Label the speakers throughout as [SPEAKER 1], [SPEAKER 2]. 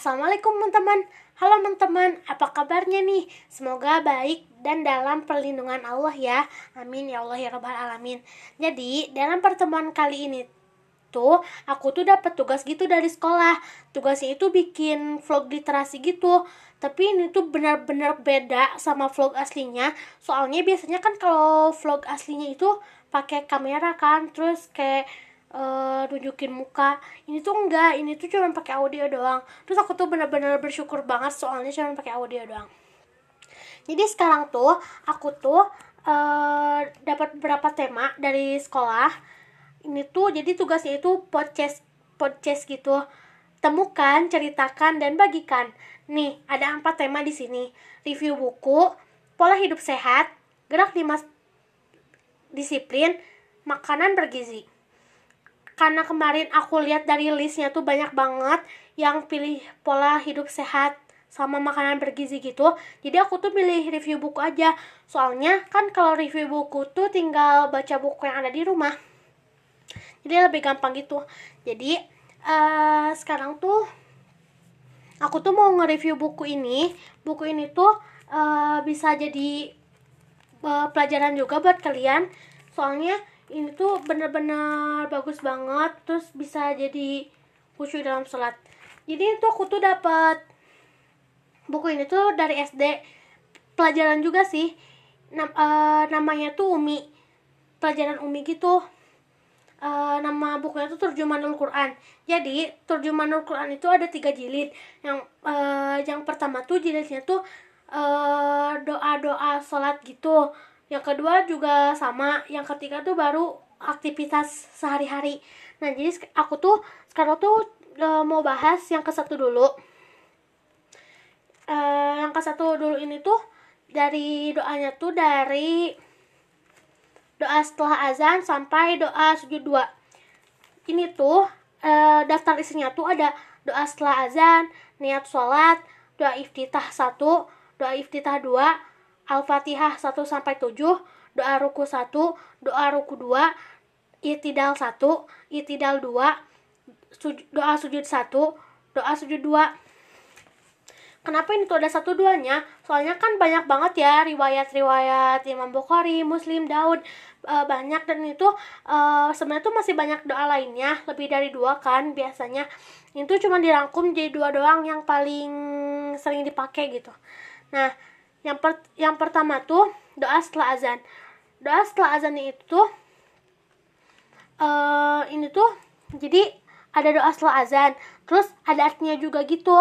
[SPEAKER 1] Assalamualaikum teman-teman. Halo teman-teman, apa kabarnya nih? Semoga baik dan dalam perlindungan Allah ya. Amin ya Allah ya Rabbal Alamin. Jadi dalam pertemuan kali ini tuh aku tuh dapat tugas gitu dari sekolah. Tugasnya itu bikin vlog literasi gitu. Tapi ini tuh benar-benar beda sama vlog aslinya. Soalnya biasanya kan kalau vlog aslinya itu pakai kamera kan. Terus kayak uh, nunjukin muka. Ini tuh enggak ini tuh cuma pakai audio doang. Terus aku tuh benar-benar bersyukur banget soalnya cuma pakai audio doang. Jadi sekarang tuh aku tuh uh, dapat beberapa tema dari sekolah. Ini tuh jadi tugasnya itu podcast podcast gitu. Temukan ceritakan dan bagikan. Nih ada empat tema di sini. Review buku pola hidup sehat gerak lima disiplin makanan bergizi karena kemarin aku lihat dari listnya tuh banyak banget yang pilih pola hidup sehat sama makanan bergizi gitu. Jadi aku tuh pilih review buku aja. Soalnya kan kalau review buku tuh tinggal baca buku yang ada di rumah. Jadi lebih gampang gitu. Jadi uh, sekarang tuh aku tuh mau nge-review buku ini. Buku ini tuh uh, bisa jadi uh, pelajaran juga buat kalian. Soalnya ini tuh bener-bener bagus banget terus bisa jadi khusyuk dalam sholat. Jadi itu aku tuh dapat buku ini tuh dari SD pelajaran juga sih. Nam, uh, namanya tuh Umi. Pelajaran Umi gitu. Uh, nama bukunya tuh Terjemahanul Quran jadi Terjemahanul Quran itu ada tiga jilid. Yang uh, yang pertama tuh jilidnya tuh doa-doa uh, sholat gitu yang kedua juga sama yang ketiga tuh baru aktivitas sehari-hari. Nah jadi aku tuh sekarang tuh e, mau bahas yang ke satu dulu. E, yang ke satu dulu ini tuh dari doanya tuh dari doa setelah azan sampai doa sujud dua. Ini tuh e, daftar isinya tuh ada doa setelah azan niat sholat doa iftitah satu doa iftitah dua Al-Fatihah 1 sampai 7, doa ruku 1, doa ruku 2, itidal 1, itidal 2, suj doa sujud 1, doa sujud 2. Kenapa ini tuh ada satu duanya? Soalnya kan banyak banget ya riwayat-riwayat Imam Bukhari, Muslim, Daud uh, banyak dan itu uh, sebenarnya tuh masih banyak doa lainnya lebih dari dua kan biasanya itu cuma dirangkum jadi dua doang yang paling sering dipakai gitu. Nah yang per, yang pertama tuh doa setelah azan. Doa setelah azan itu uh, ini tuh jadi ada doa setelah azan. Terus ada artinya juga gitu.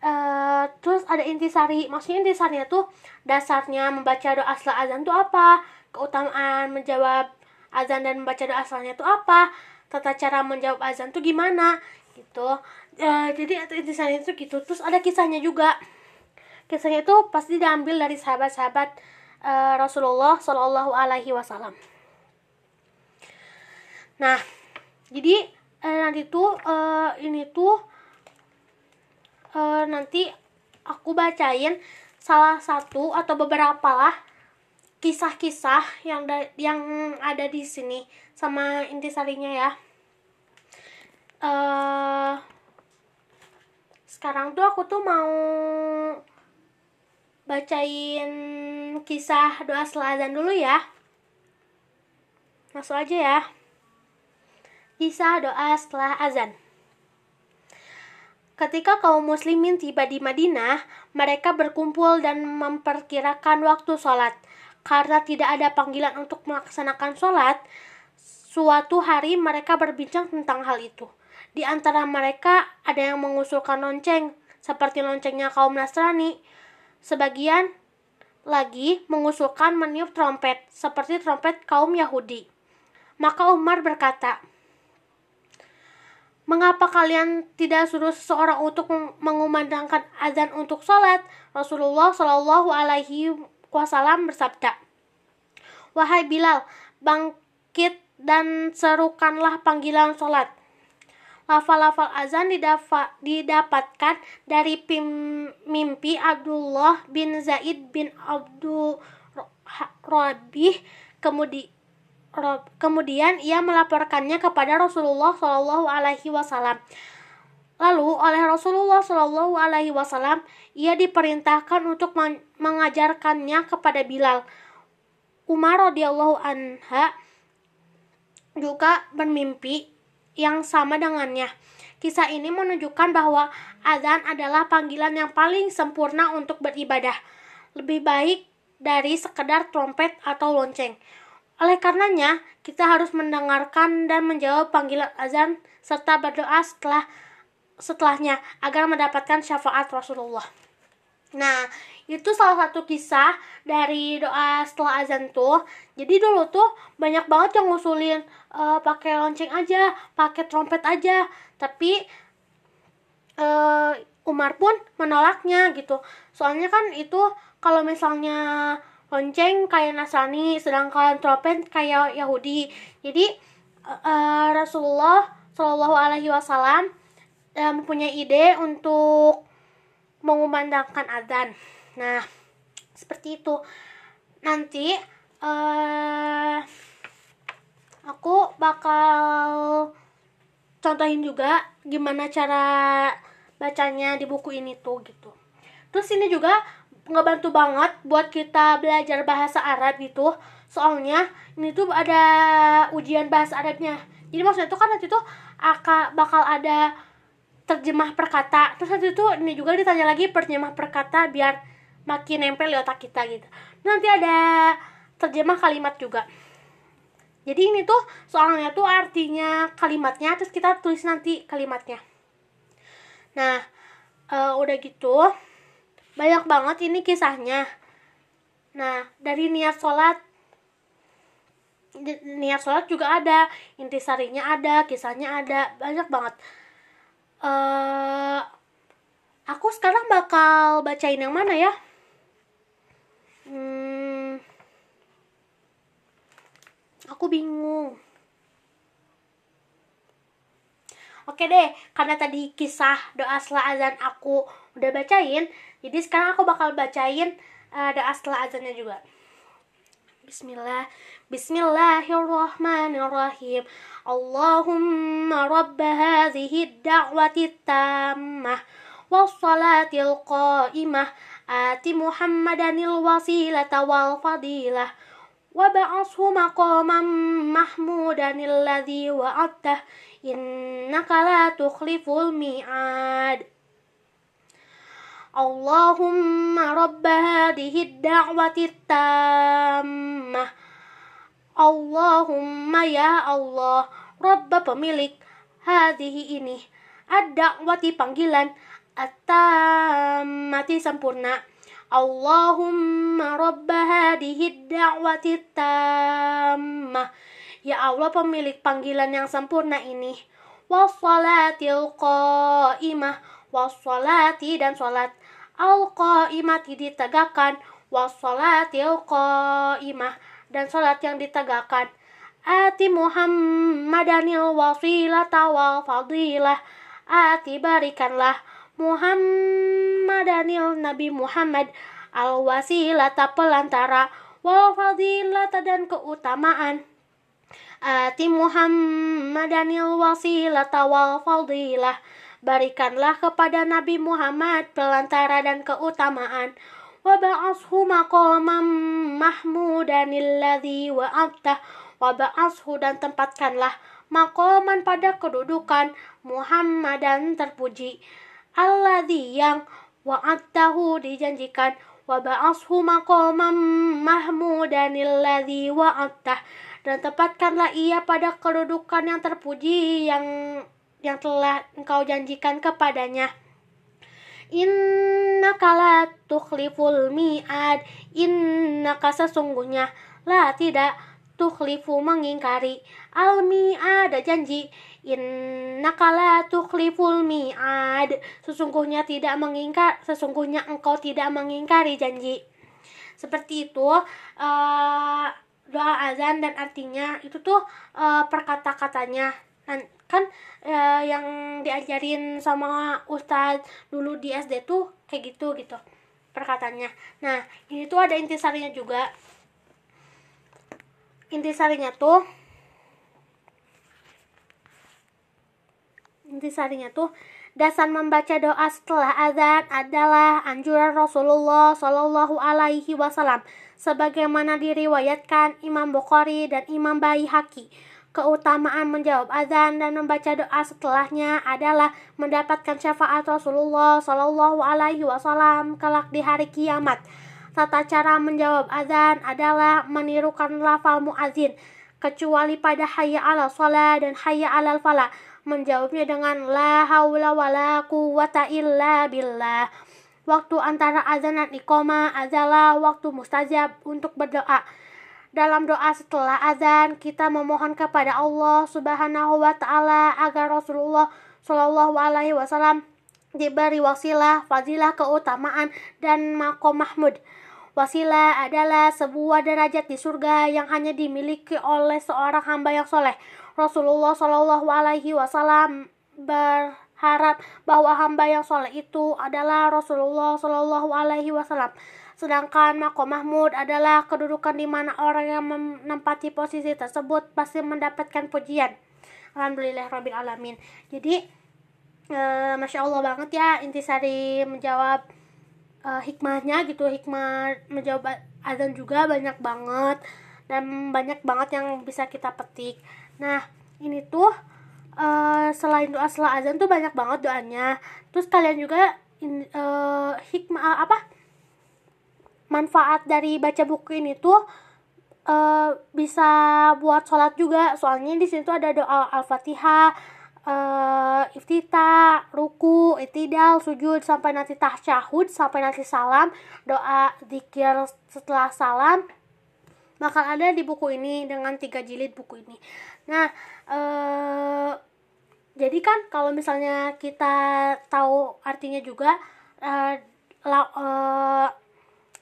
[SPEAKER 1] Uh, terus ada intisari. Maksudnya intisarinya tuh dasarnya membaca doa setelah azan tuh apa? Keutamaan menjawab azan dan membaca doa setelahnya tuh apa? Tata cara menjawab azan tuh gimana? Gitu. Uh, jadi intisari itu gitu. Terus ada kisahnya juga kisahnya itu pasti diambil dari sahabat-sahabat uh, Rasulullah Shallallahu Alaihi Wasallam. Nah, jadi uh, nanti tuh uh, ini tuh uh, nanti aku bacain salah satu atau beberapa lah kisah-kisah yang yang ada di sini sama intisarinya ya. Uh, sekarang tuh aku tuh mau bacain kisah doa selazan dulu ya. Masuk aja ya. Kisah doa setelah azan. Ketika kaum muslimin tiba di Madinah, mereka berkumpul dan memperkirakan waktu sholat. Karena tidak ada panggilan untuk melaksanakan sholat, suatu hari mereka berbincang tentang hal itu. Di antara mereka ada yang mengusulkan lonceng, seperti loncengnya kaum Nasrani, Sebagian lagi mengusulkan meniup trompet, seperti trompet kaum Yahudi. Maka Umar berkata, Mengapa kalian tidak suruh seseorang untuk mengumandangkan azan untuk sholat? Rasulullah Shallallahu Alaihi Wasallam bersabda, Wahai Bilal, bangkit dan serukanlah panggilan sholat. Lafal-lafal azan didafa, didapatkan dari pim, mimpi Abdullah bin Zaid bin Abdul Rabih kemudi, kemudian ia melaporkannya kepada Rasulullah Shallallahu Alaihi Wasallam. Lalu oleh Rasulullah Shallallahu Alaihi Wasallam ia diperintahkan untuk mengajarkannya kepada Bilal. Umar radhiyallahu anha juga bermimpi yang sama dengannya. Kisah ini menunjukkan bahwa azan adalah panggilan yang paling sempurna untuk beribadah. Lebih baik dari sekedar trompet atau lonceng. Oleh karenanya, kita harus mendengarkan dan menjawab panggilan azan serta berdoa setelah setelahnya agar mendapatkan syafaat Rasulullah. Nah, itu salah satu kisah dari doa setelah azan tuh. Jadi dulu tuh banyak banget yang ngusulin uh, pakai lonceng aja, pakai trompet aja. Tapi uh, Umar pun menolaknya gitu. Soalnya kan itu kalau misalnya lonceng kayak Nasrani, sedangkan trompet kayak Yahudi. Jadi uh, Rasulullah Shallallahu Alaihi Wasallam mempunyai ide untuk mengumandangkan adzan. Nah, seperti itu. Nanti uh, aku bakal contohin juga gimana cara bacanya di buku ini tuh gitu. Terus ini juga ngebantu banget buat kita belajar bahasa Arab gitu. Soalnya ini tuh ada ujian bahasa Arabnya. Jadi maksudnya tuh kan nanti tuh akan bakal ada terjemah perkata. Terus nanti itu ini juga ditanya lagi terjemah perkata biar makin nempel di otak kita gitu. Nanti ada terjemah kalimat juga. Jadi ini tuh soalnya tuh artinya kalimatnya terus kita tulis nanti kalimatnya. Nah uh, udah gitu banyak banget ini kisahnya. Nah dari niat sholat niat sholat juga ada intisarinya ada kisahnya ada banyak banget uh, aku sekarang bakal bacain yang mana ya? Hmm, aku bingung. Oke deh, karena tadi kisah doa setelah azan aku udah bacain, jadi sekarang aku bakal bacain uh, doa setelah azannya juga. Bismillah. Bismillahirrahmanirrahim. Allahumma rabba hadhihi da'wati tammah wassalatil qa'imah. Ati muhammadanil wasilata wal fadilah wab'ashu maqaman mahmudanil ladzi wa'adtah. Innaka la tukhliful Allahumma rabb hadhihi ad-da'wati tammah Allahumma ya Allah Rabba pemilik hadhihi ini ad-da'wati panggilan at-tammati sempurna. Allahumma rabba hadhihi da'wati tammah Ya Allah pemilik panggilan yang sempurna ini. Wassalamu'alaikum. Wassalati dan salat al-qa'imati ditegakkan. Wassalatil qa'imah dan salat yang ditegakkan. Ati Muhammadanil wasilata wal fadilah. Ati barikanlah Muhammadanil Nabi Muhammad al wasilata pelantara wal fadilata dan keutamaan. Ati Muhammadanil wasilata wal fadilah Berikanlah kepada Nabi Muhammad pelantara dan keutamaan. Waba'ashu maqamam mahmudan illadhi wa'abtah. Waba'ashu dan tempatkanlah makoman pada kedudukan Muhammad dan terpuji. Alladhi yang wa'abtahu dijanjikan. Waba'ashu maqamam mahmudan illadhi wa'abtah. Dan tempatkanlah ia pada kedudukan yang terpuji yang yang telah engkau janjikan kepadanya. Inna kala tukhliful mi'ad Innaka sesungguhnya La tidak tukhlifu mengingkari Al mi'ad janji. Inna kala tukhliful mi'ad Sesungguhnya tidak mengingkar Sesungguhnya engkau tidak mengingkari janji. Seperti itu uh, Doa azan dan artinya Itu tuh uh, perkata-katanya kan ya, yang diajarin sama ustadz dulu di SD tuh kayak gitu gitu perkataannya nah ini tuh ada intisarinya juga intisarinya tuh intisarinya tuh Dasar membaca doa setelah azan adalah anjuran Rasulullah Shallallahu Alaihi Wasallam, sebagaimana diriwayatkan Imam Bukhari dan Imam Baihaqi. Keutamaan menjawab azan dan membaca doa setelahnya adalah mendapatkan syafaat Rasulullah Shallallahu Alaihi Wasallam kelak di hari kiamat. Tata cara menjawab azan adalah menirukan lafal muazin, kecuali pada hayya ala sholat dan hayya ala falah. Menjawabnya dengan la haula wala quwata illa billah. Waktu antara azan dan iqamah adalah waktu mustajab untuk berdoa. Dalam doa setelah azan, kita memohon kepada Allah Subhanahu wa taala agar Rasulullah Shallallahu alaihi wasallam diberi wasilah, fadilah, keutamaan dan makom mahmud. Wasilah adalah sebuah derajat di surga yang hanya dimiliki oleh seorang hamba yang soleh. Rasulullah Shallallahu alaihi wasallam berharap bahwa hamba yang soleh itu adalah Rasulullah Shallallahu alaihi wasallam. Sedangkan makom mahmud adalah kedudukan di mana orang yang menempati posisi tersebut pasti mendapatkan pujian. Alhamdulillah Rabbil Alamin. Jadi, e, Masya Allah banget ya intisari menjawab e, hikmahnya gitu. Hikmah menjawab azan juga banyak banget. Dan banyak banget yang bisa kita petik. Nah, ini tuh e, selain doa setelah azan tuh banyak banget doanya. Terus kalian juga in, e, hikmah apa? Manfaat dari baca buku ini tuh uh, bisa buat sholat juga. Soalnya di situ ada doa al-fatihah uh, iftita, ruku, itidal, sujud sampai nanti tasyahud sampai nanti salam doa zikir setelah salam bakal ada di buku ini dengan tiga jilid buku ini. Nah uh, jadi kan kalau misalnya kita tahu artinya juga uh, la, uh,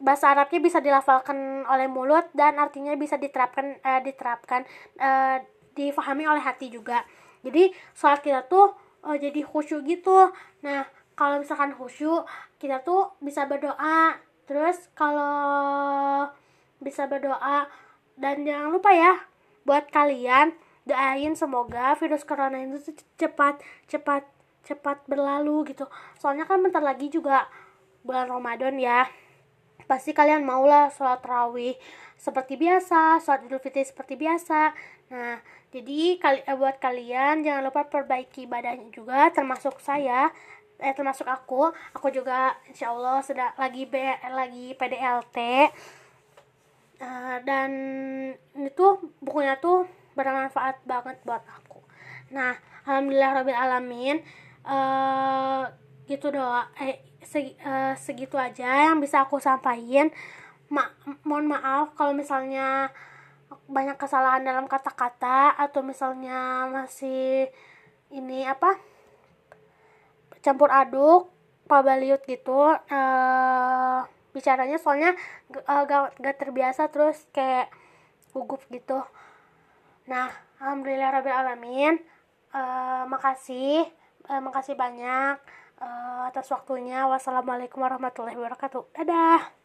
[SPEAKER 1] bahasa Arabnya bisa dilafalkan oleh mulut dan artinya bisa diterapkan uh, diterapkan uh, difahami oleh hati juga. Jadi sholat kita tuh uh, jadi khusyuk gitu. Nah kalau misalkan khusyuk kita tuh bisa berdoa. Terus kalau bisa berdoa dan jangan lupa ya buat kalian doain semoga virus corona itu cepat cepat cepat berlalu gitu. Soalnya kan bentar lagi juga bulan Ramadan ya pasti kalian maulah sholat rawih seperti biasa, sholat idul fitri seperti biasa. Nah, jadi kali, eh, buat kalian jangan lupa perbaiki ibadahnya juga, termasuk saya, eh termasuk aku. Aku juga insya Allah sedang lagi B, lagi PDLT. Uh, eh, dan itu bukunya tuh bermanfaat banget buat aku. Nah, alhamdulillah rabbil alamin. Uh, gitu doa eh segi, uh, segitu aja yang bisa aku sampaikan. Ma mohon maaf kalau misalnya banyak kesalahan dalam kata-kata atau misalnya masih ini apa campur aduk pabaliut gitu uh, bicaranya soalnya uh, gak, gak terbiasa terus kayak gugup gitu. Nah alhamdulillah rabbil alamin uh, makasih uh, makasih banyak uh, atas waktunya. Wassalamualaikum warahmatullahi wabarakatuh. Dadah.